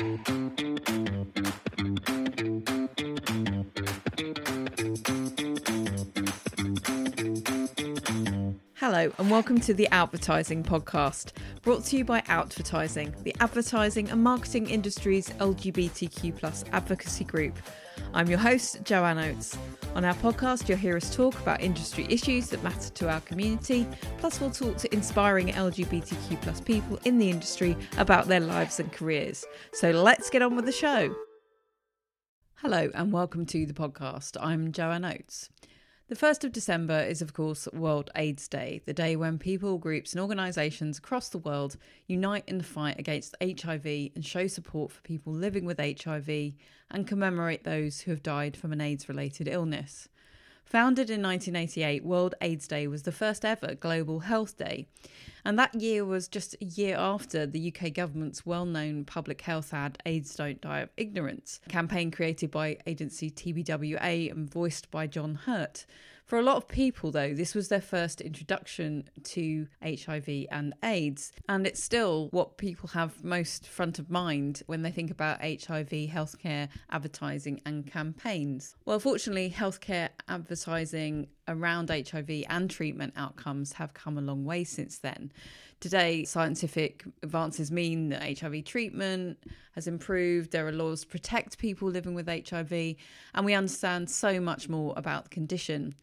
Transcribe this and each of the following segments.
Hello, and welcome to the Outvertising Podcast, brought to you by Outvertising, the advertising and marketing industry's LGBTQ advocacy group. I'm your host, Joanne Oatts. On our podcast, you'll hear us talk about industry issues that matter to our community, plus, we'll talk to inspiring LGBTQ plus people in the industry about their lives and careers. So let's get on with the show. Hello, and welcome to the podcast. I'm Joanne Oatts. The 1st of December is, of course, World AIDS Day, the day when people, groups, and organisations across the world unite in the fight against HIV and show support for people living with HIV and commemorate those who have died from an AIDS related illness. Founded in 1988, World AIDS Day was the first ever global health day. And that year was just a year after the UK government's well known public health ad, AIDS Don't Die of Ignorance, campaign created by agency TBWA and voiced by John Hurt. For a lot of people, though, this was their first introduction to HIV and AIDS, and it's still what people have most front of mind when they think about HIV, healthcare, advertising, and campaigns. Well, fortunately, healthcare advertising around HIV and treatment outcomes have come a long way since then. Today, scientific advances mean that HIV treatment has improved, there are laws to protect people living with HIV, and we understand so much more about the condition.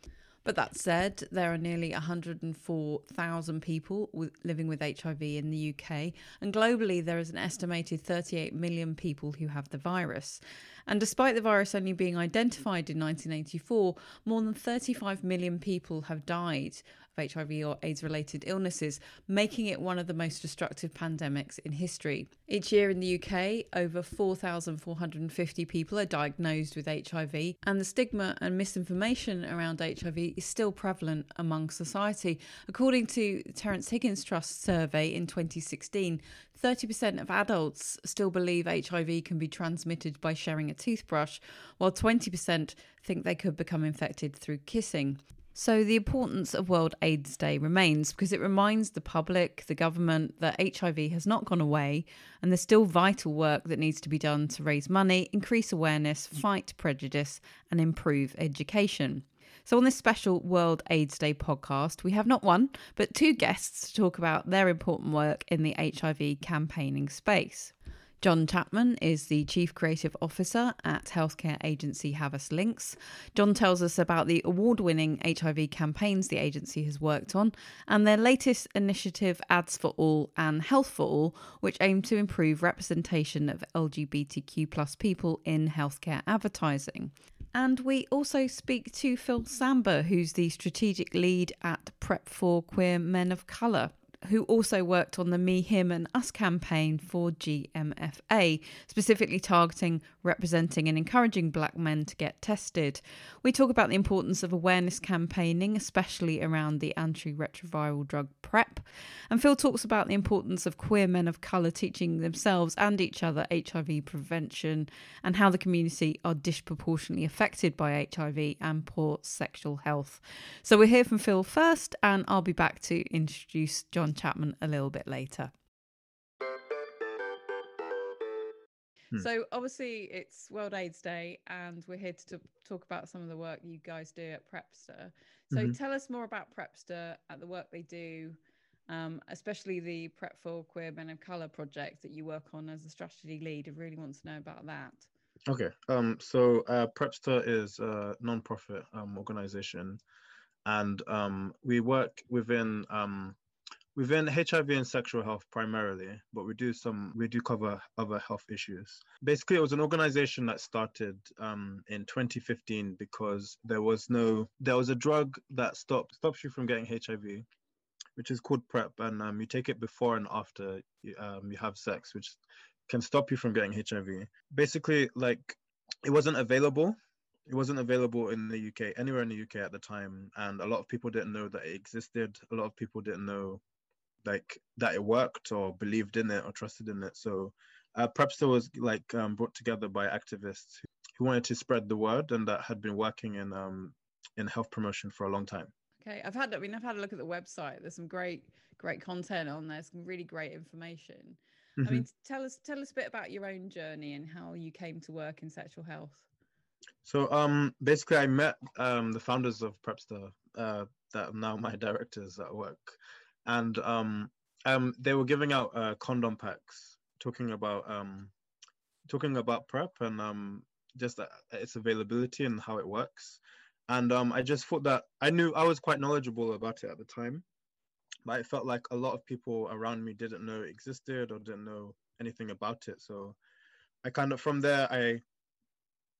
But that said, there are nearly 104,000 people with, living with HIV in the UK, and globally there is an estimated 38 million people who have the virus. And despite the virus only being identified in 1984, more than 35 million people have died of HIV or AIDS related illnesses, making it one of the most destructive pandemics in history. Each year in the UK, over 4,450 people are diagnosed with HIV, and the stigma and misinformation around HIV is still prevalent among society. According to Terrence Higgins Trust survey in 2016, 30% of adults still believe HIV can be transmitted by sharing a toothbrush, while 20% think they could become infected through kissing. So, the importance of World AIDS Day remains because it reminds the public, the government, that HIV has not gone away and there's still vital work that needs to be done to raise money, increase awareness, fight prejudice, and improve education. So, on this special World AIDS Day podcast, we have not one, but two guests to talk about their important work in the HIV campaigning space. Jon Chapman is the Chief Creative Officer at healthcare agency Havas Lynx. Jon tells us about the award winning HIV campaigns the agency has worked on and their latest initiative, Ads for All and Health for All, which aim to improve representation of LGBTQ plus people in healthcare advertising. And we also speak to Phil Samba, who's the strategic lead at Prep for Queer Men of Colour who also worked on the Me, Him, and Us campaign for GMFA, specifically targeting, representing, and encouraging black men to get tested. We talk about the importance of awareness campaigning, especially around the antiretroviral drug PrEP. And Phil talks about the importance of queer men of colour teaching themselves and each other HIV prevention and how the community are disproportionately affected by HIV and poor sexual health. So we'll hear from Phil first, and I'll be back to introduce Jon Jon Chapman a little bit later. Hmm. So obviously it's World AIDS Day, and we're here to talk about some of the work you guys do at Prepster. So mm-hmm. tell us more about Prepster at the work they do, um, especially the Prep for Queer Men of Color project that you work on as a strategy lead. I really want to know about that. Okay, um, so uh, Prepster is a non-profit um, organization, and um, we work within um, within HIV and sexual health primarily, but we do some we do cover other health issues. Basically, it was an organization that started um, in 2015 because there was no there was a drug that stops stops you from getting HIV, which is called PrEP, and um, you take it before and after you, um, you have sex, which can stop you from getting HIV. Basically, like it wasn't available it wasn't available in the UK, anywhere in the UK at the time, and a lot of people didn't know that it existed. A lot of people didn't know like that it worked or believed in it or trusted in it. So uh, Prepster was like um, brought together by activists who wanted to spread the word and that had been working in um, in health promotion for a long time. Okay, I've had I mean I've had a look at the website. There's some great great content on there. Some really great information. Mm-hmm. I mean, tell us tell us a bit about your own journey and how you came to work in sexual health. So um, basically, I met um, the founders of Prepster uh, that are now my directors at work, and um, um, they were giving out uh, condom packs, talking about um, talking about prep and um, just uh, its availability and how it works. And um, I just thought that I knew I was quite knowledgeable about it at the time, but I felt like a lot of people around me didn't know it existed or didn't know anything about it. So I kind of from there I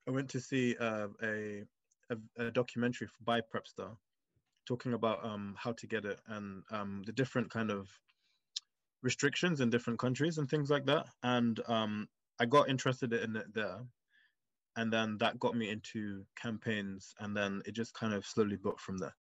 I went to see uh, a, a, a documentary by Prepster talking about um, how to get it and um, the different kind of restrictions in different countries and things like that. And um, I got interested in it there. And then that got me into campaigns. And then it just kind of slowly built from there.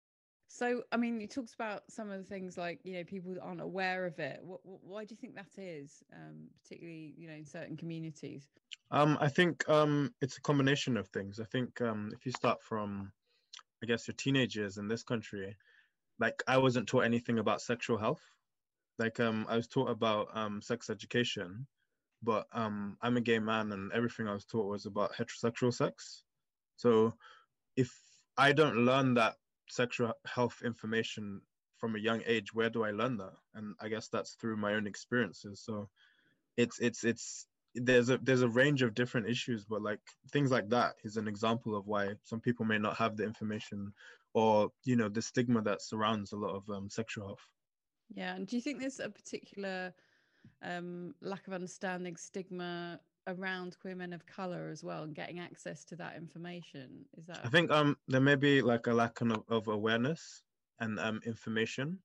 So, I mean, you talked about some of the things like, you know, people aren't aware of it. What, why do you think that is, um, particularly, you know, in certain communities? Um, I think um, it's a combination of things. I think um, if you start from, I guess, your teenagers in this country, like I wasn't taught anything about sexual health like um I was taught about um sex education, but um I'm a gay man and everything I was taught was about heterosexual sex. So if I don't learn that sexual health information from a young age, where do I learn that? And I guess that's through my own experiences. So it's it's it's there's a there's a range of different issues, but like things like that is an example of why some people may not have the information or you know the stigma that surrounds a lot of um, sexual health. Yeah. And do you think there's a particular um, lack of understanding, stigma around queer men of color as well, and getting access to that information? Is that? I think um, there may be like a lack of, of awareness and um, information,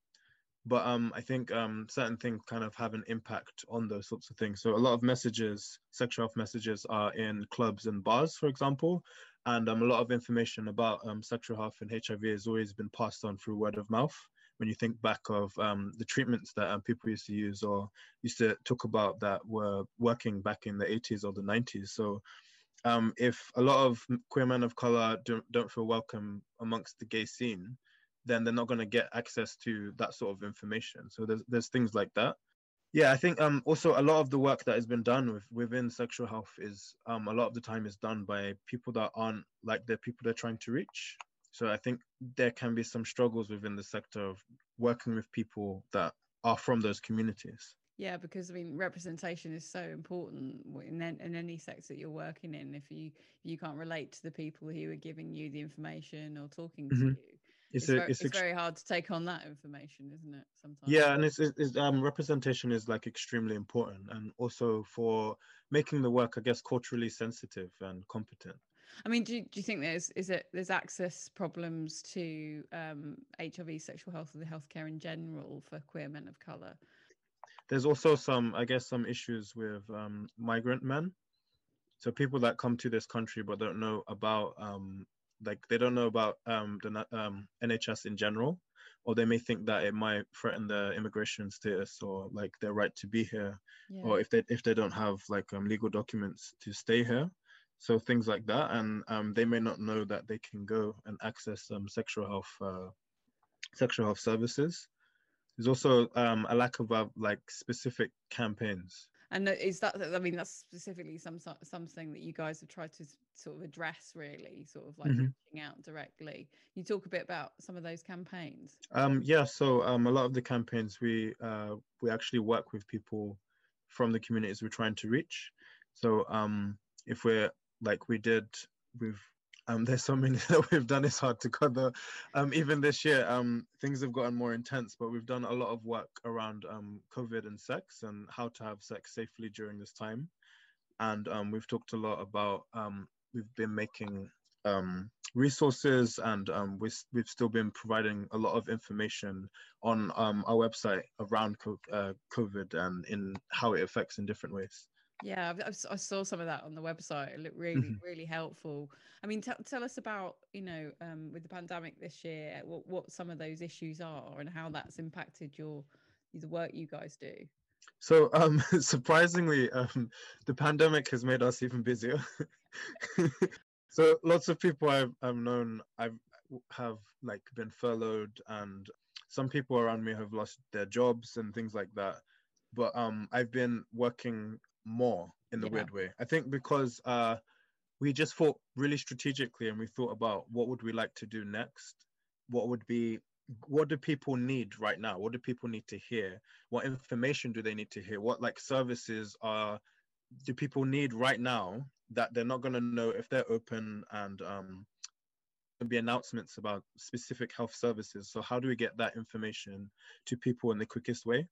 but um, I think um, certain things kind of have an impact on those sorts of things. So a lot of messages, sexual health messages, are in clubs and bars, for example, and um, a lot of information about um, sexual health and HIV has always been passed on through word of mouth when you think back of um, the treatments that um, people used to use or used to talk about that were working back in the 80s or the 90s. So if a lot of queer men of color don't, don't feel welcome amongst the gay scene, then they're not going to get access to that sort of information. So there's, there's things like that. Yeah, I think um, also a lot of the work that has been done with, within sexual health is um, a lot of the time is done by people that aren't like the people they're trying to reach. So I think there can be some struggles within the sector of working with people that are from those communities. Yeah, because I mean, representation is so important in, in any sector that you're working in. If you if you can't relate to the people who are giving you the information or talking to mm-hmm. you, it's, it's, a, very, it's, it's very hard to take on that information, isn't it? Sometimes. Yeah, and it's, it's um, representation is like extremely important, and also for making the work, I guess, culturally sensitive and competent. I mean, do, do you think there's is it there's access problems to um, HIV, sexual health, and the healthcare in general for queer men of color? There's also some, I guess, some issues with um, migrant men. So people that come to this country but don't know about, um, like, they don't know about um, the um, NHS in general, or they may think that it might threaten their immigration status or like their right to be here, yeah. or if they if they don't have like um, legal documents to stay here. So things like that and um, they may not know that they can go and access um, sexual health uh, sexual health services. There's also um, a lack of uh, like specific campaigns and is that i mean that's specifically some something that you guys have tried to sort of address really sort of like mm-hmm. reaching out directly. You talk a bit about some of those campaigns. Um yeah so um a lot of the campaigns we uh we actually work with people from the communities we're trying to reach. So um if we're like we did with um, there's so many that we've done. It's hard to cover. Um, even this year, um, things have gotten more intense, but we've done a lot of work around um, COVID and sex and how to have sex safely during this time. And um, we've talked a lot about. Um, we've been making resources, and um, we, we've still been providing a lot of information on our website around uh, COVID and in how it affects in different ways. Yeah, I've, i saw some of that on the website. It looked really, mm-hmm. really helpful. I mean, t- tell us about, you know, um, with the pandemic this year, what, what some of those issues are and how that's impacted your the work you guys do. So, um, surprisingly, um, the pandemic has made us even busier. so, lots of people I've, I've known, I've have like been furloughed, and some people around me have lost their jobs and things like that but um, I've been working more in the Yeah. weird way. I think because uh, we just thought really strategically and we thought about what would we like to do next? What would be what do people need right now? What do people need to hear? What information do they need to hear? What like services are do people need right now that they're not going to know if they're open and um be announcements about specific health services? So how do we get that information to people in the quickest way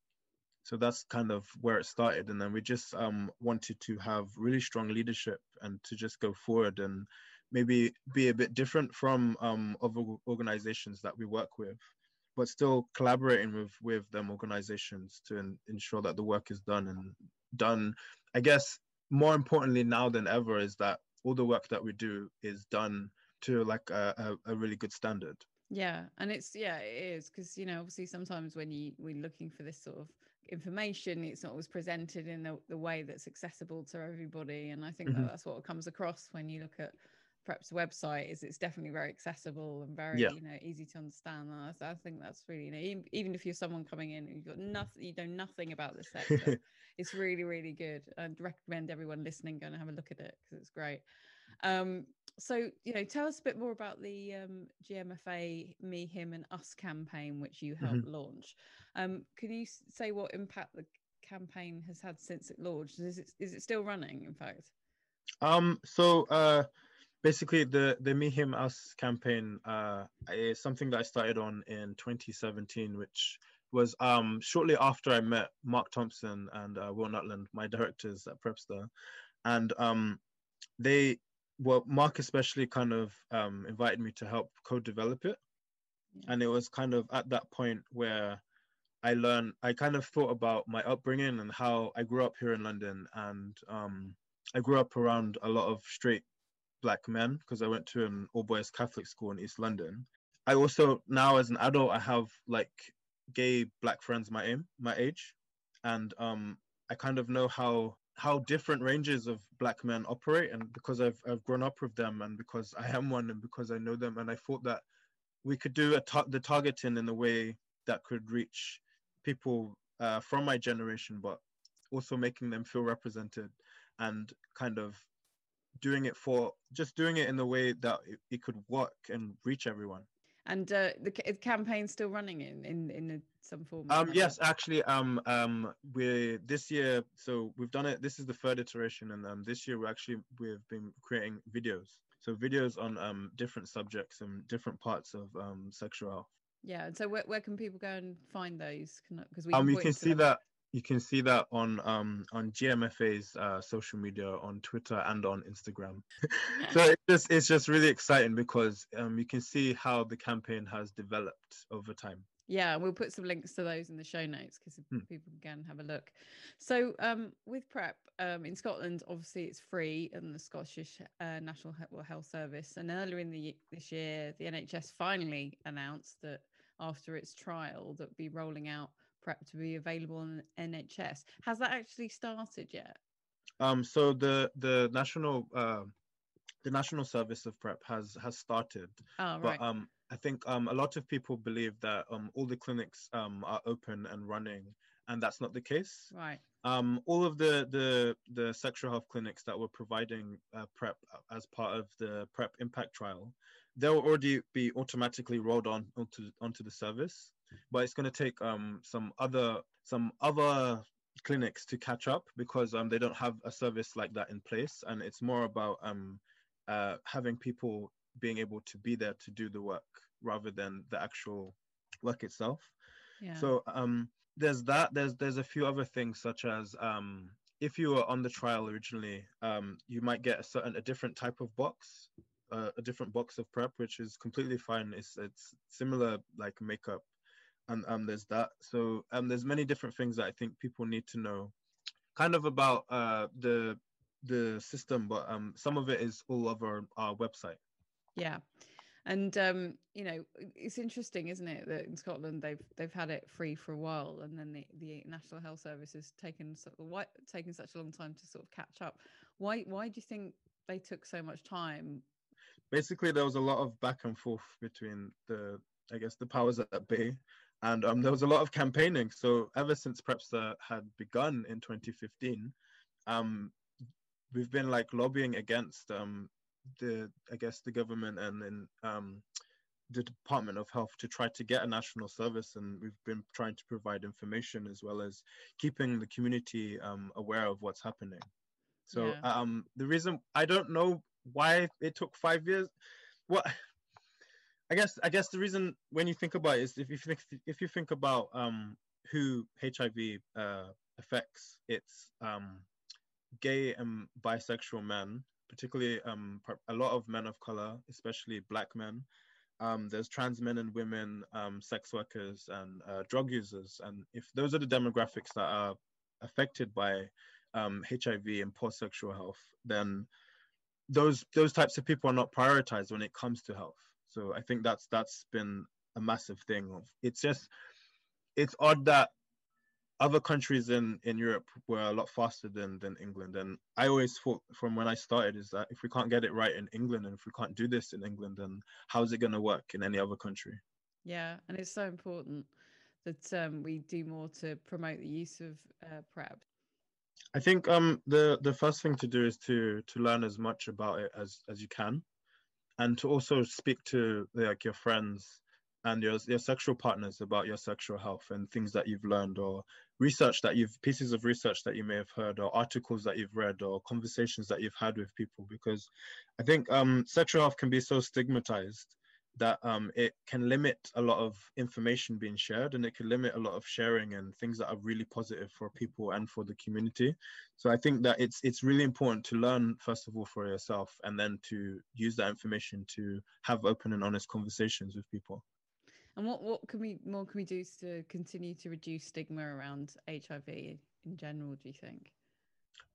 so that's kind of where it started. And then we just um, wanted to have really strong leadership and to just go forward and maybe be a bit different from um, other organizations that we work with but still collaborating with with them organizations to en- ensure that the work is done and done. I guess more importantly now than ever is that all the work that we do is done to like a, a, a really good standard. Yeah, and it's yeah, it is. Because you know obviously sometimes when you we're looking for this sort of information, it's not always presented in the, the way that's accessible to everybody, and I think Mhm. that that's what comes across when you look at Prep's website. Is it's definitely very accessible and very Yeah. you know easy to understand. And I, I think that's really you know even, even if you're someone coming in and you've got nothing, you know nothing about the sector, it's really really good. I'd recommend everyone listening go and have a look at it because it's great. Um, so you know, tell us a bit more about the um, GMFA Me, Him, and Us campaign, which you helped launch. Um, can you say what impact the campaign has had since it launched? Is it is it still running? In fact, Um, so uh, basically, the the Me Him Us campaign uh, is something that I started on in 2017, which was um, shortly after I met Marc Thompson and uh, Will Nutland, my directors at Prepster, and um, they well, Marc especially kind of um, invited me to help co-develop it, Yeah. and it was kind of at that point where I learned, I kind of thought about my upbringing and how I grew up here in London, and um, I grew up around a lot of straight black men because I went to an all boys Catholic school in East London. I also now as an adult I have like gay black friends my aim my age, and um, I kind of know how how different ranges of black men operate, and because I've I've grown up with them, and because I am one, and because I know them, and I thought that we could do a ta- the targeting in a way that could reach people uh, from my generation, but also making them feel represented and kind of doing it for just doing it in the way that it, it could work and reach everyone. And uh, the ca- campaign's still running in in in a, some form. Um, yes, actually, um, um, we're this year. So we've done it. This is the third iteration, and um, this year we actually we've been creating videos. So videos on um different subjects and different parts of um sexual health. Yeah, and so where, where can people go and find those? Because we Um, you can see them. that you can see that on um on GMFA's uh, social media on Twitter and on Instagram. so it's just it's just really exciting because um you can see how the campaign has developed over time. Yeah, we'll put some links to those in the show notes because Hmm. people can have a look. So, um, with PrEP um, in Scotland, obviously it's free, and the Scottish uh, National Health Service. And earlier in the this year, the NHS finally announced that after its trial, that be rolling out PrEP to be available on NHS. Has that actually started yet? Um, so the the national uh, the national service of prep has has started, Oh, right. but um, I think um, a lot of people believe that um, all the clinics um, are open and running, and that's not the case. right. Um, all of the the the sexual health clinics that were providing uh, prep as part of the prep impact trial, they'll already be automatically rolled on onto onto the service, but it's going to take um, some other some other clinics to catch up because um, they don't have a service like that in place, and it's more about um, uh, having people being able to be there to do the work rather than the actual work itself. Yeah. So um, there's that. There's there's a few other things such as um, if you were on the trial originally, um, you might get a certain a different type of box, uh, a different box of prep, which is completely fine. It's it's similar like makeup, and um, there's that. So um, there's many different things that I think people need to know, kind of about uh the the system, but um, some of it is all over our website. Yeah. And um, you know, it's interesting, isn't it, that in Scotland they've they've had it free for a while, and then the, the National Health Service has taken so, why taken such a long time to sort of catch up. Why why do you think they took so much time? basically there was a lot of back and forth between the i guess the powers at bay and um, there was a lot of campaigning. So ever since Prepster had begun in 2015, um, we've been like lobbying against um, the, I guess, the government and then um, the Department of Health to try to get a national service, and we've been trying to provide information as well as keeping the community um, aware of what's happening. So yeah. um, the reason I don't know why it took five years. What I guess I guess the reason when you think about it is if you think if you think about um, who HIV uh, affects, it's um, gay and bisexual men, particularly um, a lot of men of color, especially black men. Um, there's trans men and women, um, sex workers, and uh, drug users. And if those are the demographics that are affected by HIV um, and poor sexual health, then those those types of people are not prioritized when it comes to health. So I think that's that's been a massive thing. Of it's just it's odd that other countries in in Europe were a lot faster than than England. And I always thought from when I started is that if we can't get it right in England and if we can't do this in England, then how is it going to work in any other country? Yeah, and it's so important that um, we do more to promote the use of uh, PrEP. I think um, the the first thing to do is to to learn as much about it as as you can and to also speak to like your friends and your, your sexual partners about your sexual health and things that you've learned or research that you've pieces of research that you may have heard or articles that you've read or conversations that you've had with people because i think um, sexual health can be so stigmatized that um, it can limit a lot of information being shared and it can limit a lot of sharing and things that are really positive for people and for the community. So i think that it's it's really important to learn first of all for yourself and then to use that information to have open and honest conversations with people. And what what can we more can we do to continue to reduce stigma around hiv in general do you think?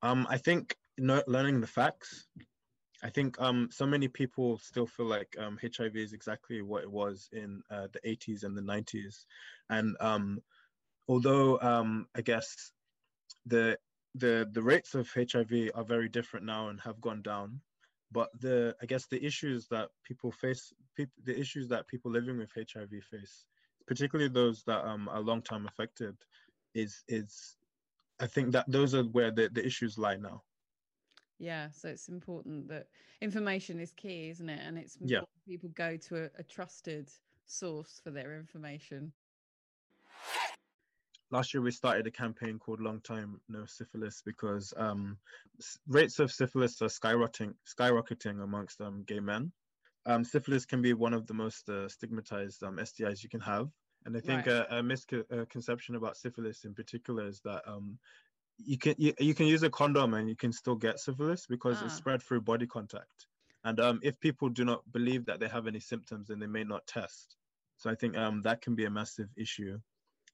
Um, i think know, learning the facts I think um, so many people still feel like um, HIV is exactly what it was in uh, the 80s and the 90s, and um, although um, I guess the the the rates of HIV are very different now and have gone down, but the I guess the issues that people face, people, the issues that people living with HIV face, particularly those that um, are long term affected, is is I think that those are where the, the issues lie now yeah so it's important that information is key isn't it and it's yeah. people go to a, a trusted source for their information last year we started a campaign called long time no syphilis because um, rates of syphilis are skyrocketing skyrocketing amongst um, gay men um, syphilis can be one of the most uh, stigmatized um, stis you can have and i think right. a, a, misconception about syphilis in particular is that um, you can you, you can use a condom and you can still get syphilis because it's ah. spread through body contact. And um, if people do not believe that they have any symptoms then they may not test. So i think um, that can be a massive issue.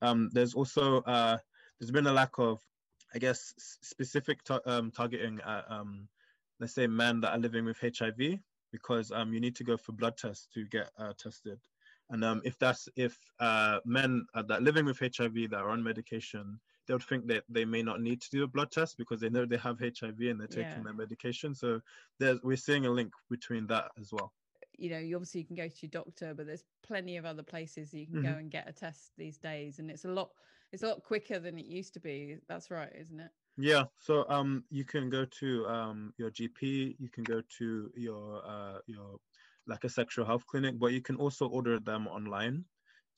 Um, there's also uh, there's been a lack of i guess specific ta- um, targeting at um, let's say men that are living with hiv because um, you need to go for blood tests to get uh, tested. And if that's if uh, men that are living with hiv that are on medication they would think that they may not need to do a blood test because they know they have HIV and they're taking yeah. their medication. So there's we're seeing a link between that as well. You know, you obviously you can go to your doctor, but there's plenty of other places you can mm-hmm. go and get a test these days, and it's a lot it's a lot quicker than it used to be. That's right, isn't it? Yeah. So um, you can go to um your GP, you can go to your uh your like a sexual health clinic, but you can also order them online.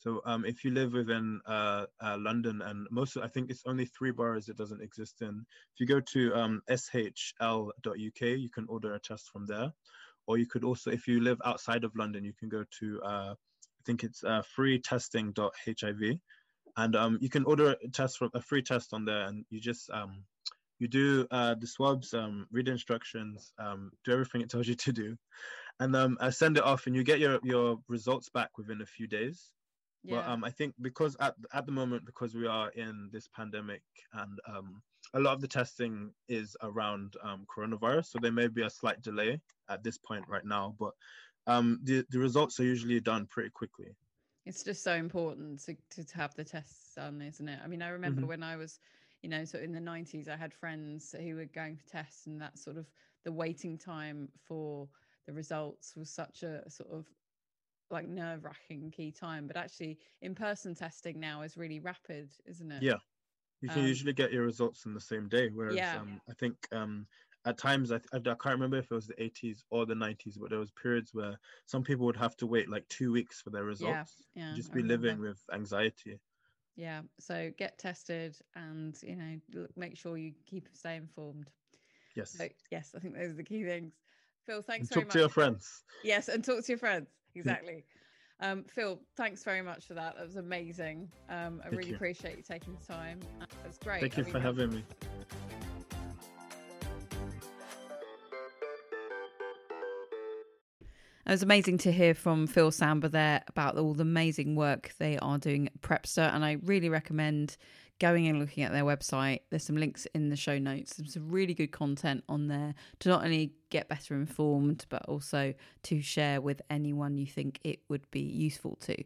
So um, if you live within uh, uh, London and most, of, I think it's only three boroughs it doesn't exist in. If you go to um, shl.uk, you can order a test from there. Or you could also, if you live outside of London, you can go to, uh, I think it's uh, freetesting.hiv. And um, you can order a test from a free test on there and you just, um, you do uh, the swabs, um, read instructions, um, do everything it tells you to do, and um, uh, send it off, and you get your your results back within a few days. Yeah. But um, I think because at at the moment because we are in this pandemic and um, a lot of the testing is around um, coronavirus, so there may be a slight delay at this point right now. But um, the the results are usually done pretty quickly. It's just so important to to have the tests done, isn't it? I mean, I remember mm-hmm. when I was, you know, so in the '90s, I had friends who were going for tests, and that sort of the waiting time for the results was such a sort of like nerve wracking key time. But actually, in person testing now is really rapid, isn't it? Yeah, you can Um, usually get your results in the same day. Whereas Yeah. um, I think um, at times I, I, I can't remember if it was the 80s or the 90s, but there was periods where some people would have to wait like two weeks for their results. Yeah, yeah Just be living with anxiety. Yeah. So get tested and you know make sure you keep stay informed. Yes. So yes, I think those are the key things. Phil, thanks And very talk much. to your friends. Yes, and talk to your friends. Exactly. Um, Phil, thanks very much for that. That was amazing. Um, I Thank really you. appreciate you taking the time. It was great. Thank I you for having me. It was amazing to hear from Phil Samba there about all the amazing work they are doing at Prepster, and I really recommend going and looking at their website. There's some links in the show notes. There's some really good content on there to not only get better informed, but also to share with anyone you think it would be useful to.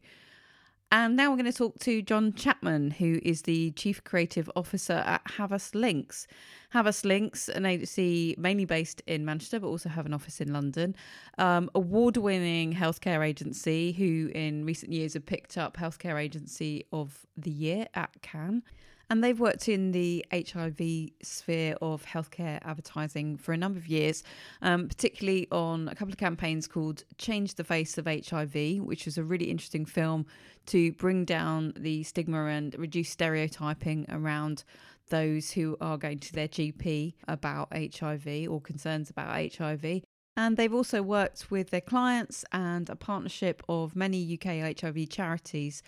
And now we're going to talk to Jon Chapman, who is the Chief Creative Officer at Havas Lynx. Havas Lynx, an agency mainly based in Manchester, but also have an office in London. Um, Award winning healthcare agency who, in recent years, have picked up Healthcare Agency of the Year at Cannes. And they've worked in the HIV sphere of healthcare advertising for a number of years, um, particularly on a couple of campaigns called Change the Face of HIV, which was a really interesting film to bring down the stigma and reduce stereotyping around those who are going to their GP about HIV or concerns about HIV. And they've also worked with their clients and a partnership of many UK HIV charities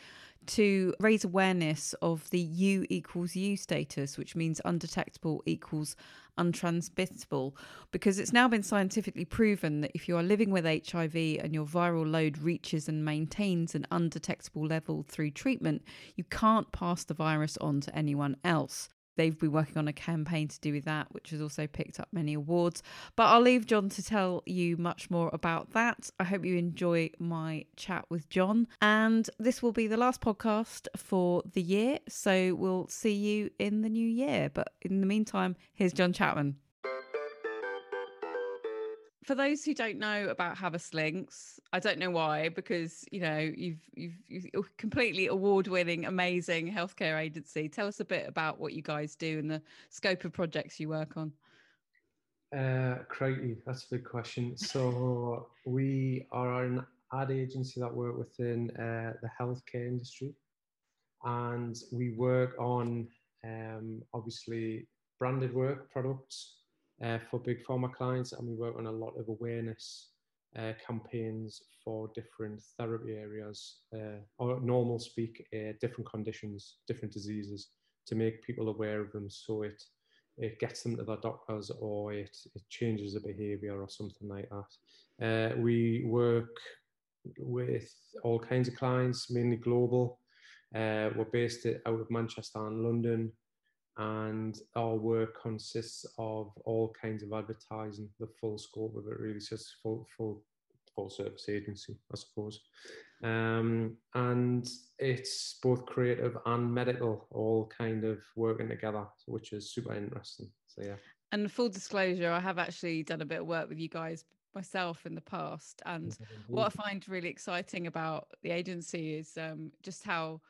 to raise awareness of the U equals U status, which means undetectable equals untransmittable, because it's now been scientifically proven that if you are living with HIV and your viral load reaches and maintains an undetectable level through treatment, you can't pass the virus on to anyone else. They've been working on a campaign to do with that, which has also picked up many awards. But I'll leave Jon to tell you much more about that. I hope you enjoy my chat with Jon. And this will be the last podcast for the year. So we'll see you in the new year. But in the meantime, here's Jon Chapman. For those who don't know about Havas Lynx, I don't know why, because you know you've you've, you're completely award-winning, amazing healthcare agency. Tell us a bit about what you guys do and the scope of projects you work on. Uh, crikey, that's a big question. So we are an ad agency that work within uh, the healthcare industry, and we work on um, obviously branded work products uh, for big pharma clients, and we work on a lot of awareness uh, campaigns for different therapy areas, uh, or normal speak, uh, different conditions, different diseases, to make people aware of them, so it it gets them to their doctors or it, it changes the behavior or something like that. Uh, we work with all kinds of clients, mainly global. Uh, we're based out of Manchester and London, and our work consists of all kinds of advertising, the full scope of it really, so it's full, full, full service agency, I suppose. Um, and it's both creative and medical, all kind of working together, which is super interesting. So yeah. And full disclosure, I have actually done a bit of work with you guys myself in the past. And what I find really exciting about the agency is um, just how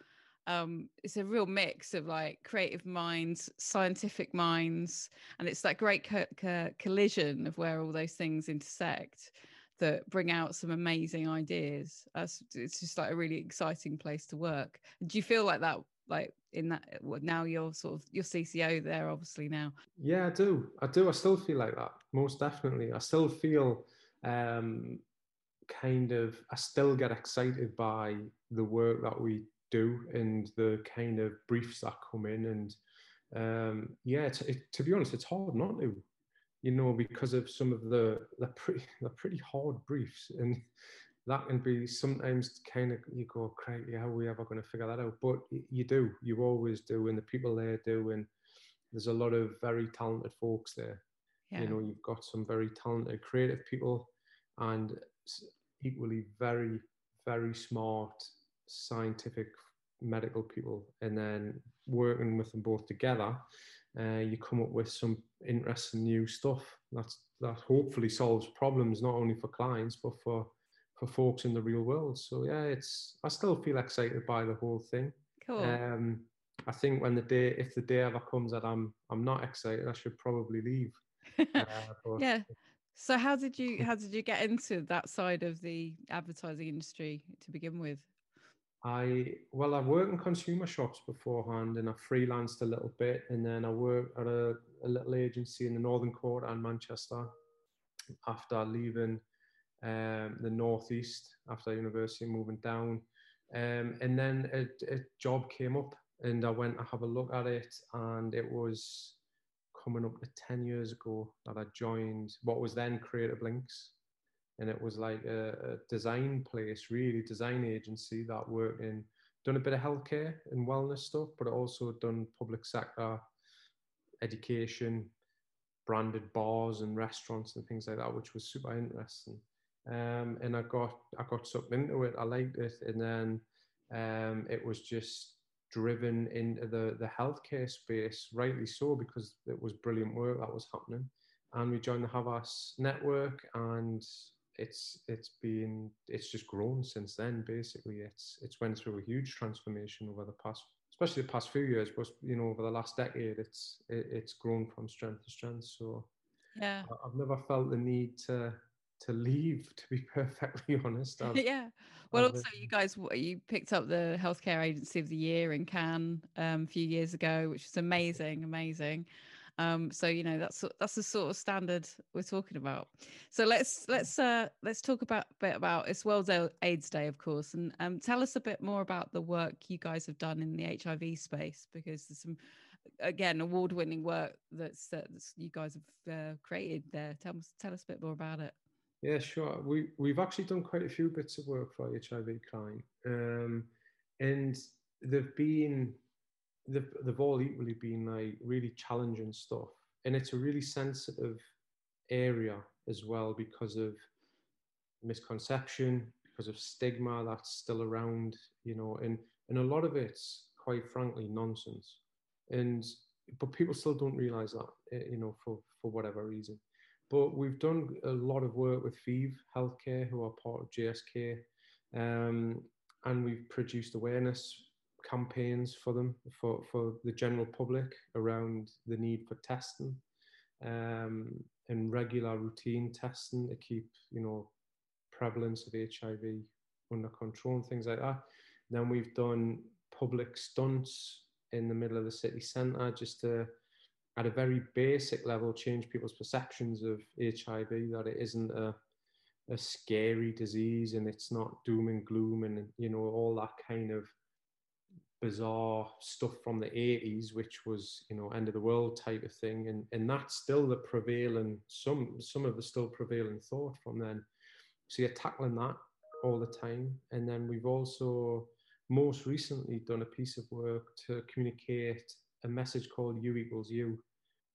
um, it's a real mix of like creative minds, scientific minds, and it's that great co- co- collision of where all those things intersect that bring out some amazing ideas. That's it's just like a really exciting place to work. Do you feel like that? Like in that well, now you're sort of your CCO there, obviously now. Yeah, I do. I do. I still feel like that. Most definitely. I still feel um, kind of. I still get excited by the work that we do and the kind of briefs that come in. And um, yeah, it, to be honest, it's hard not to. You know, because of some of the the pretty the pretty hard briefs, and that can be sometimes kind of you go, crazy, how are we ever going to figure that out? But you do, you always do, and the people there do, and there's a lot of very talented folks there. Yeah. You know, you've got some very talented creative people, and equally very, very smart scientific medical people, and then working with them both together, uh, you come up with some interesting new stuff that's that hopefully solves problems not only for clients but for for folks in the real world. So yeah, it's I still feel excited by the whole thing. Cool. Um, I think when the day, if the day ever comes that I'm I'm not excited, I should probably leave. Uh, yeah. So how did you how did you get into that side of the advertising industry to begin with? I well, I worked in consumer shops beforehand, and I freelanced a little bit, and then I worked at a, a little agency in the Northern Quarter and Manchester. After leaving um, the northeast after university, moving down, um, and then a, a job came up, and I went to have a look at it, and it was coming up to 10 years ago that I joined what was then Creative Lynx. And it was like a, a design place, really, design agency that worked in, done a bit of healthcare and wellness stuff, but also done public sector, education, branded bars and restaurants and things like that, which was super interesting. Um, and I got I got sucked into it. I liked it, and then um, it was just driven into the, the healthcare space, rightly so, because it was brilliant work that was happening. And we joined the Havas network and it's it's been it's just grown since then basically. It's it's went through a huge transformation over the past especially the past few years but you know over the last decade it's it, it's grown from strength to strength. So yeah. I've never felt the need to to leave to be perfectly honest. I've, yeah. Well I've, also you guys you picked up the healthcare agency of the year in cannes um, a few years ago which was amazing amazing um, so you know that's that's the sort of standard we're talking about. So let's let's uh let's talk about a bit about it's world aids day of course and um, tell us a bit more about the work you guys have done in the hiv space because there's some again award-winning work that's, you guys have uh, created there. Tell us tell us a bit more about it. Yeah, sure. We we've actually done quite a few bits of work for HIV client, um, and they've been they've they've all equally been like really challenging stuff, and it's a really sensitive area as well because of misconception, because of stigma that's still around, you know, and and a lot of it's quite frankly nonsense, and but people still don't realize that, eh, you know, for for whatever reason. But we've done a lot of work with ViiV Healthcare, who are part of GSK, um, and we've produced awareness campaigns for them, for, for the general public around the need for testing um, and regular routine testing to keep, you know, prevalence of HIV under control and things like that. Then we've done public stunts in the middle of the city centre just to at a very basic level change people's perceptions of HIV that it isn't a a scary disease and it's not doom and gloom and you know all that kind of bizarre stuff from the 80s which was you know end of the world type of thing. And and that's still the prevailing some some of the still prevailing thought from then. So you're tackling that all the time. And then we've also most recently done a piece of work to communicate a message called u equals U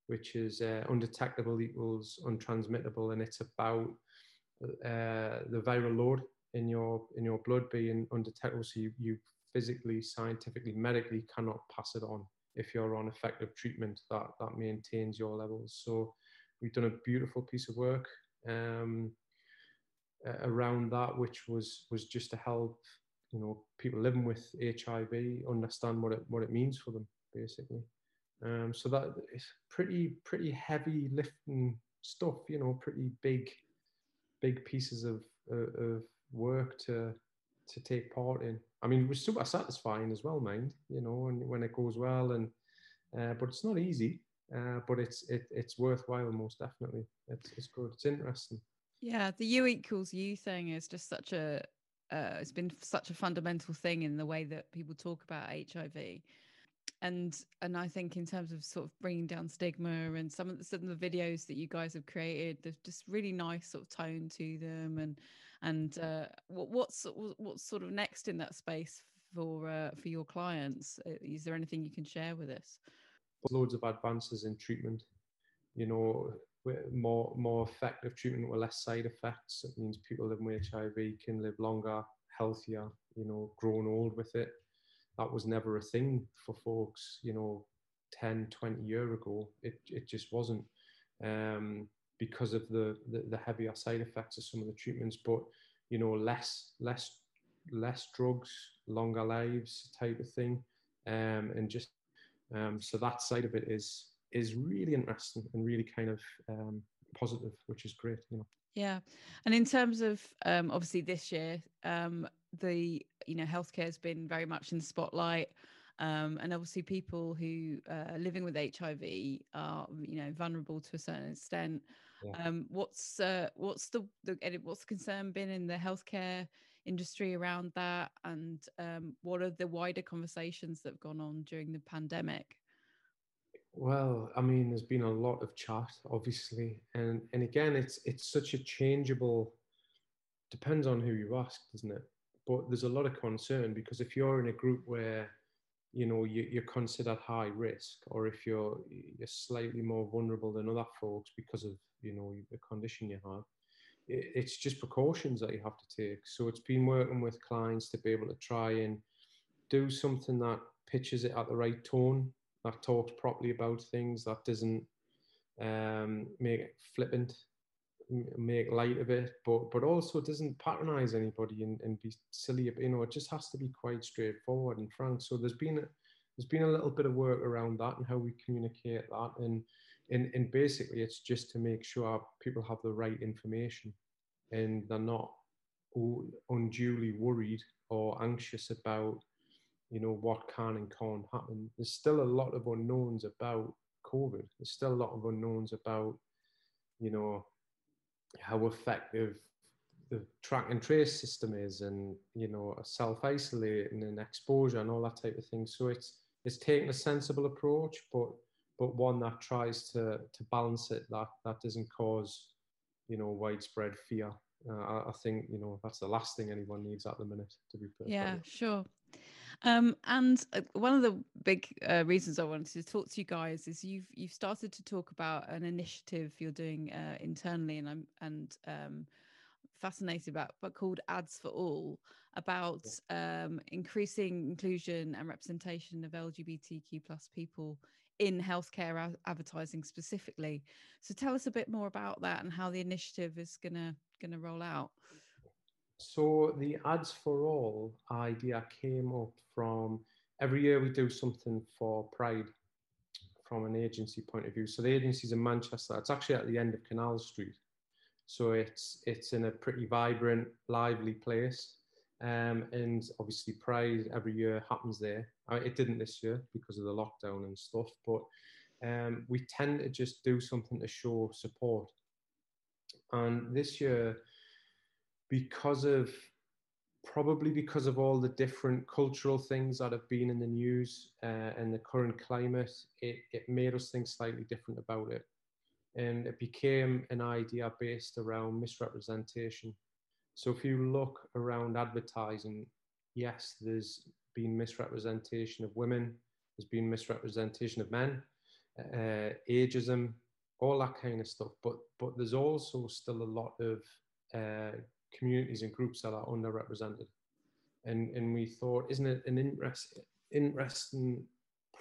which is uh, undetectable equals untransmittable, and it's about uh, the viral load in your in your blood being undetectable, so you, you physically, scientifically, medically cannot pass it on if you're on effective treatment that that maintains your levels. So we've done a beautiful piece of work um, around that, which was was just to help you know people living with HIV understand what it what it means for them, basically. Um, so that is pretty pretty heavy lifting stuff, you know, pretty big big pieces of of work to to take part in. I mean, it was super satisfying as well, mind, you know, and when it goes well, and uh, but it's not easy, uh, but it's it, it's worthwhile most definitely. It's it's good. It's interesting. Yeah, the U equals U thing is just such a uh, it's been such a fundamental thing in the way that people talk about HIV and and I think in terms of sort of bringing down stigma and some of the, some of the videos that you guys have created, there's just really nice sort of tone to them, and and uh, what, what's what's sort of next in that space for uh, for your clients? Uh, is there anything you can share with us? Loads of advances in treatment, you know, more more effective treatment with less side effects. It means people living with HIV can live longer, healthier, you know, grown old with it that was never a thing for folks, you know, 10, 20 year ago. It, it just wasn't um, because of the, the, the heavier side effects of some of the treatments. But you know, less less less drugs, longer lives type of thing, um, and just um, so that side of it is is really interesting and really kind of um, positive, which is great, you know. Yeah, and in terms of um, obviously this year, um, the you know healthcare has been very much in the spotlight. Um, and obviously, people who uh, are living with HIV are, you know, vulnerable to a certain extent. Yeah. Um, what's uh, what's the, the what's the concern been in the healthcare industry around that, and um, what are the wider conversations that have gone on during the pandemic? Well, I mean, there's been a lot of chat, obviously, and and again, it's it's such a changeable. Depends on who you ask, doesn't it? But there's a lot of concern because if you're in a group where, you know, you, you're considered high risk, or if you're you're slightly more vulnerable than other folks because of you know the condition you have, it, it's just precautions that you have to take. So it's been working with clients to be able to try and do something that pitches it at the right tone that talks properly about things, that doesn't um, make it flippant, make light of it, but but also doesn't patronize anybody and, and be silly. You know, it just has to be quite straightforward and frank. So there's been a, there's been a little bit of work around that and how we communicate that, and and and basically it's just to make sure people have the right information and they're not unduly worried or anxious about you know, what can and can't happen. There's still a lot of unknowns about COVID. There's still a lot of unknowns about, you know, how effective the track and trace system is and, you know, self-isolating and exposure and all that type of thing. So it's it's taking a sensible approach, but but one that tries to to balance it that that doesn't cause, you know, widespread fear. Uh, I, I, think you know that's the last thing anyone needs at the minute. To be perfect. Yeah, sure. Um, and uh, one of the big uh, reasons I wanted to talk to you guys is you've you've started to talk about an initiative you're doing uh, internally, and I'm and um, fascinated about, but called Ads for All, about um, increasing inclusion and representation of LGBTQ plus people in healthcare advertising specifically. So tell us a bit more about that and how the initiative is gonna gonna roll out. So the ads for all idea came up from every year we do something for Pride from an agency point of view. So the agency's in Manchester. It's actually at the end of Canal Street. So it's it's in a pretty vibrant, lively place. Um, and obviously Pride every year happens there. Uh, it didn't this year because of the lockdown and stuff, but um, we tend to just do something to show support. And this year because of probably because of all the different cultural things that have been in the news uh, and the current climate, it, it made us think slightly different about it. And it became an idea based around misrepresentation. So if you look around advertising, yes, there's been misrepresentation of women, there's been misrepresentation of men, uh, ageism, all that kind of stuff. But but there's also still a lot of uh, communities and groups that are underrepresented. And, and we thought, isn't it an interest, interesting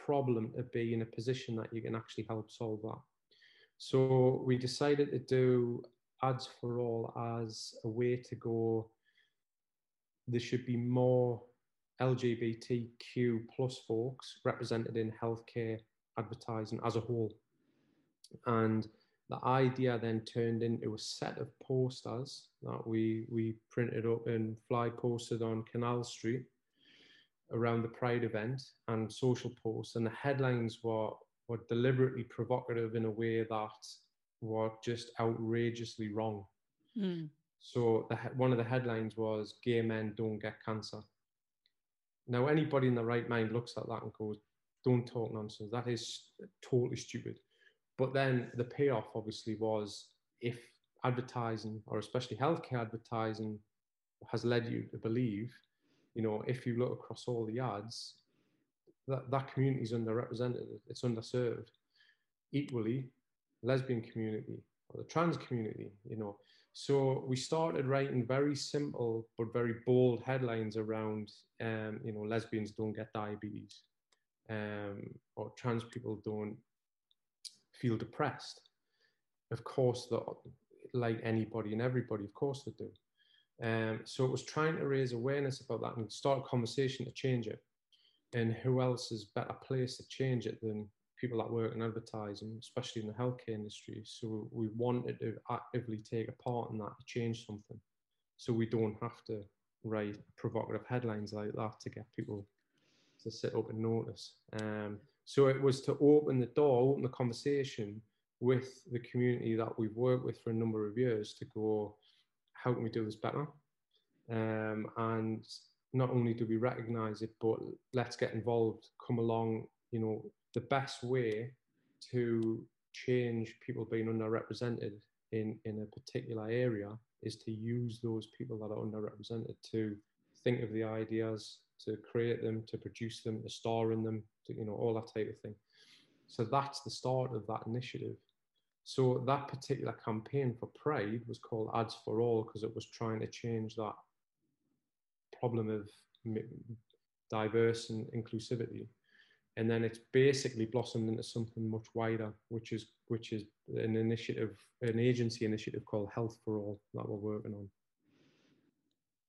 problem to be in a position that you can actually help solve that? So we decided to do ads for all as a way to go. There should be more LGBTQ plus folks represented in healthcare advertising as a whole. And the idea then turned into a set of posters that we we printed up and fly posted on Canal Street around the Pride event and social posts, and the headlines were were deliberately provocative in a way that were just outrageously wrong. Mm. So the, one of the headlines was "Gay men don't get cancer." Now anybody in the right mind looks at that and goes, "Don't talk nonsense. That is totally stupid." But then the payoff obviously was if advertising, or especially healthcare advertising, has led you to believe, you know, if you look across all the ads, that, that community is underrepresented, it's underserved. Equally, lesbian community or the trans community, you know. So we started writing very simple but very bold headlines around, um, you know, lesbians don't get diabetes, um, or trans people don't feel depressed. Of course, that like anybody and everybody, of course they do. Um, so it was trying to raise awareness about that and start a conversation to change it. And who else is better placed to change it than people that work in advertising, especially in the healthcare industry. So we wanted to actively take a part in that to change something. So we don't have to write provocative headlines like that to get people to sit up and notice. Um, so it was to open the door, open the conversation with the community that we've worked with for a number of years to go, how can we do this better? Um, and not only do we recognize it, but let's get involved, come along. You know, the best way to change people being underrepresented in, in a particular area is to use those people that are underrepresented to think of the ideas, to create them, to produce them, to star in them, you know, all that type of thing. So that's the start of that initiative. So that particular campaign for Pride was called Ads for All because it was trying to change that problem of diverse and inclusivity. And then it's basically blossomed into something much wider, which is which is an initiative, an agency initiative called Health for All that we're working on.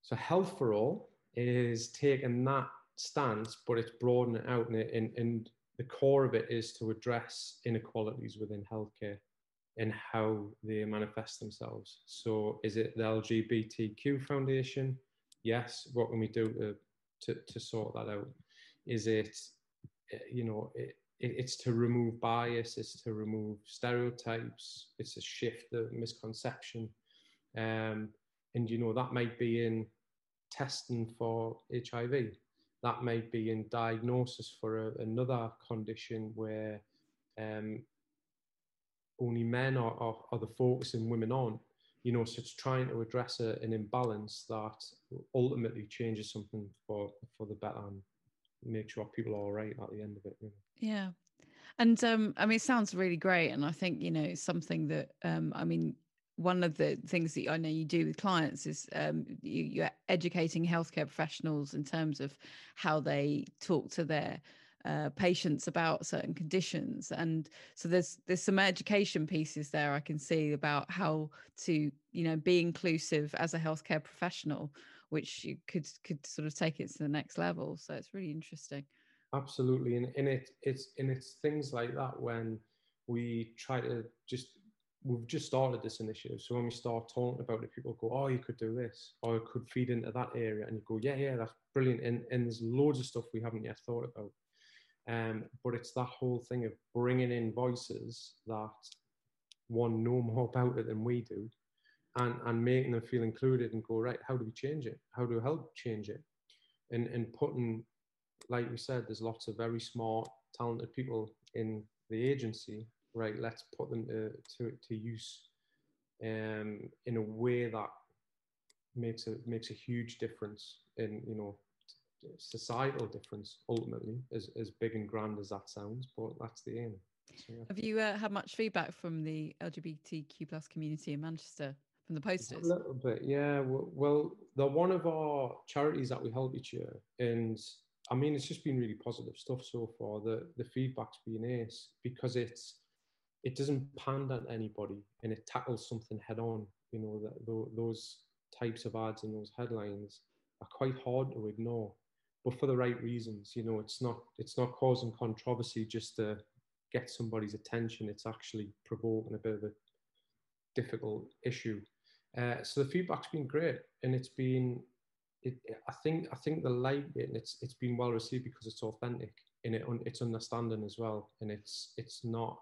So Health for All is taking that stance, but it's broadening it out, and, and, and the core of it is to address inequalities within healthcare and how they manifest themselves. So, is it the LGBTQ Foundation? Yes. What can we do to, to, to sort that out? Is it, you know, it, it's to remove bias, it's to remove stereotypes, it's a shift the misconception. Um, and, you know, that might be in testing for HIV, that might be in diagnosis for a, another condition where um, only men are, are, are the focus and women aren't. You know, so it's trying to address a, an imbalance that ultimately changes something for for the better and make sure people are all right at the end of it. You know? Yeah. And um, I mean, it sounds really great. And I think, you know, something that, um, I mean, one of the things that I know you do with clients is um, you, you're educating healthcare professionals in terms of how they talk to their uh, patients about certain conditions. And so there's there's some education pieces there i can see about how to you know be inclusive as a healthcare professional which you could could sort of take it to the next level. So it's really interesting. Absolutely. And, and it it's and it's things like that when we try to just we've just started this initiative so when we start talking about it people go oh you could do this or it could feed into that area and you go yeah yeah that's brilliant and, and there's loads of stuff we haven't yet thought about um, but it's that whole thing of bringing in voices that one know more about it than we do and, and making them feel included and go, right, how do we change it? How do we help change it? And, and putting, like we said, there's lots of very smart, talented people in the agency, right? Let's put them to, to, to use um, in a way that makes a, makes a huge difference in, you know, societal difference ultimately, as, as big and grand as that sounds, but that's the aim. So, yeah. Have you uh, had much feedback from the LGBTQ plus community in Manchester from the posters? A little bit, yeah. Well, they're one of our charities that we help each year, and I mean, it's just been really positive stuff so far. The the feedback's been ace because it's it doesn't pander to anybody and it tackles something head on. You know that those types of ads and those headlines are quite hard to ignore but for the right reasons. You know, it's not it's not causing controversy just to get somebody's attention. It's actually provoking a bit of a difficult issue. Uh, so the feedback's been great, and it's been. It, I think I think the light it and it's it's been well received because it's authentic and it it's understanding as well, and it's it's not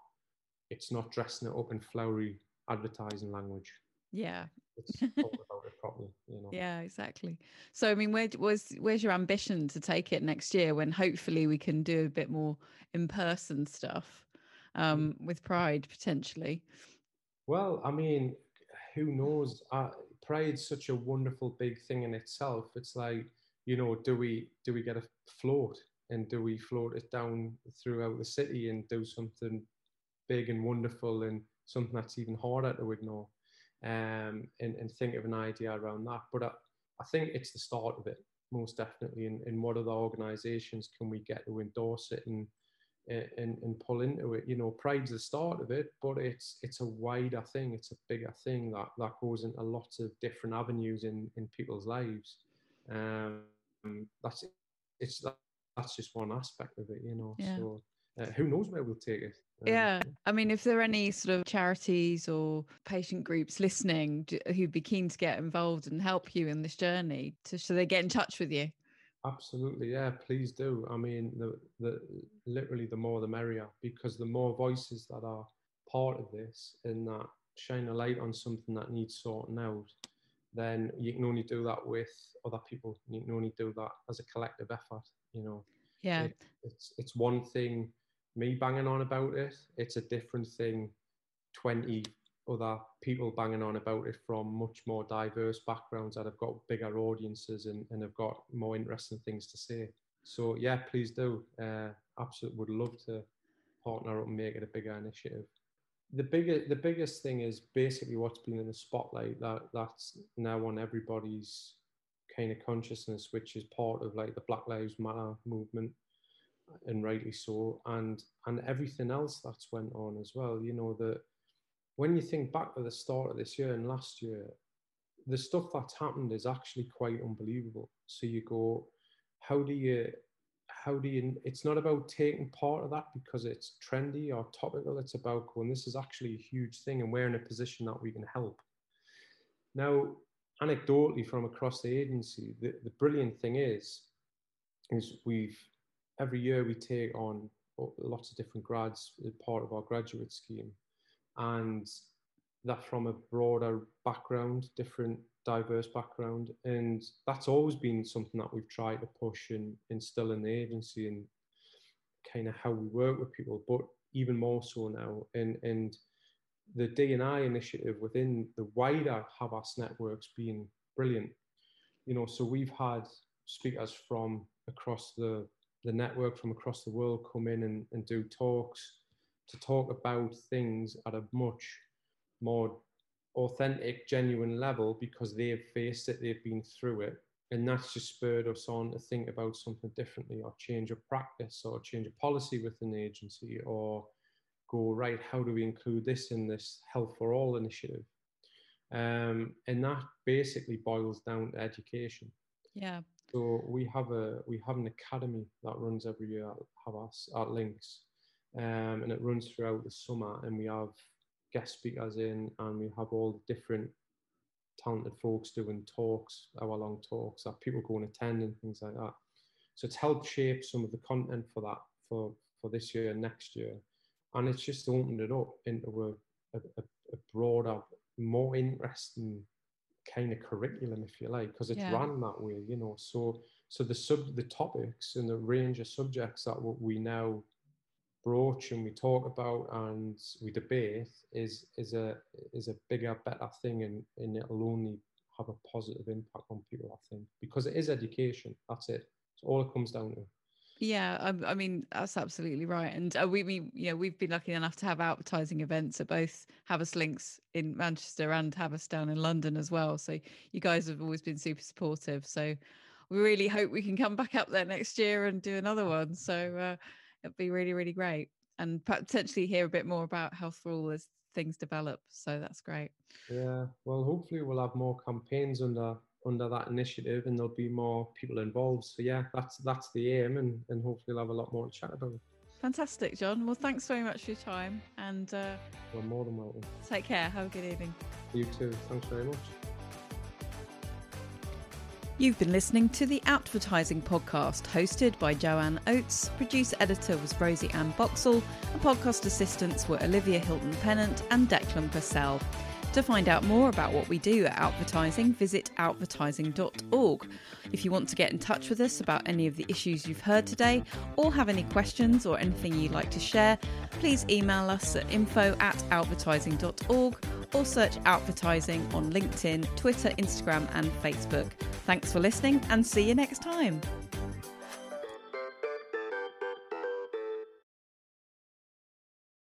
it's not dressing it up in flowery advertising language. Yeah. It's about it properly, you know. Yeah, exactly. So, I mean, where was where's your ambition to take it next year when hopefully we can do a bit more in person stuff um, with Pride potentially? Well, I mean, who knows? Uh, Pride's such a wonderful big thing in itself. It's like, you know, do we do we get a float and do we float it down throughout the city and do something big and wonderful and something that's even harder to ignore? um, and, and think of an idea around that. But I, I think it's the start of it, most definitely. And, and what other organisations can we get to endorse it and and, and pull into it. You know, pride's the start of it, but it's it's a wider thing. It's a bigger thing that that goes into lots of different avenues in in people's lives. Um, that's it's that's just one aspect of it. You know, yeah. so uh, who knows where we'll take it. Um, yeah, I mean, if there are any sort of charities or patient groups listening who'd be keen to get involved and help you in this journey, to, so they get in touch with you. Absolutely, yeah. Please do. I mean, the the literally the more the merrier, because the more voices that are part of this and that shine a light on something that needs sorting out, then you can only do that with other people. You can only do that as a collective effort. You know. Yeah. It, it's it's one thing me banging on about it. It's a different thing. Twenty other people banging on about it from much more diverse backgrounds that have got bigger audiences and, and have got more interesting things to say. So yeah, please do. Uh, absolutely would love to partner up and make it a bigger initiative. The bigger the biggest thing is basically what's been in the spotlight that that's now on everybody's kind of consciousness, which is part of like the Black Lives Matter movement and rightly so, and and everything else that's went on as well. You know that when you think back to the start of this year and last year, the stuff that's happened is actually quite unbelievable. So you go, how do you, how do you? It's not about taking part of that because it's trendy or topical. It's about going, this is actually a huge thing, and we're in a position that we can help. Now, anecdotally from across the agency, the, the brilliant thing is, is we've every year we take on lots of different grads as part of our graduate scheme. And that from a broader background different diverse background. And that's always been something that we've tried to push and instill in the agency and kind of how we work with people but even more so now. And and the D&I initiative within the wider Havas networks being brilliant. You know so we've had speakers from across the the network from across the world come in and, and do talks to talk about things at a much more authentic, genuine level because they've faced it, they've been through it. And that's just spurred us on to think about something differently or change a practice or change a policy within the agency or go, right, how do we include this in this Health for All initiative? Um, and that basically boils down to education. Yeah. So we have a we have an academy that runs every year at Havas at Lynx, um, and it runs throughout the summer. And we have guest speakers in, and we have all the different talented folks doing talks, hour long talks that people go and attend and things like that. So it's helped shape some of the content for that for for this year and next year, and it's just opened it up into a, a, a broader, more interesting kind of curriculum, if you like, because it's yeah. run that way, you know. So, so the sub, the topics and the range of subjects that we now broach and we talk about and we debate is is a is a bigger, better thing, and and it'll only have a positive impact on people, I think, because it is education. That's it. It's all it comes down to. Yeah, I, I, mean that's absolutely right, and uh, we, we, you know, we've been lucky enough to have Outvertising events at both Havas Lynx in Manchester and Havas down in London as well. So you guys have always been super supportive. So we really hope we can come back up there next year and do another one. So uh, it'd be really, really great, and potentially hear a bit more about Health for All as things develop. So that's great. Yeah, well, hopefully we'll have more campaigns under under that initiative and there'll be more people involved. So yeah, that's that's the aim and, and hopefully we'll have a lot more to chat about. it. Fantastic, Jon. Well, thanks very much for your time and uh, you're more than welcome. Take care. Have a good evening. You too. Thanks very much. You've been listening to the Outvertising Podcast, hosted by Joanne Oatts. Producer editor was Rosie Ann Boxall, and podcast assistants were Olivia Hilton Pennant and Declan Purcell. To find out more about what we do at Outvertising, visit outvertising.org. If you want to get in touch with us about any of the issues you've heard today, or have any questions or anything you'd like to share, please email us at info at outvertising.org or search Outvertising on LinkedIn, Twitter, Instagram, and Facebook. Thanks for listening and see you next time.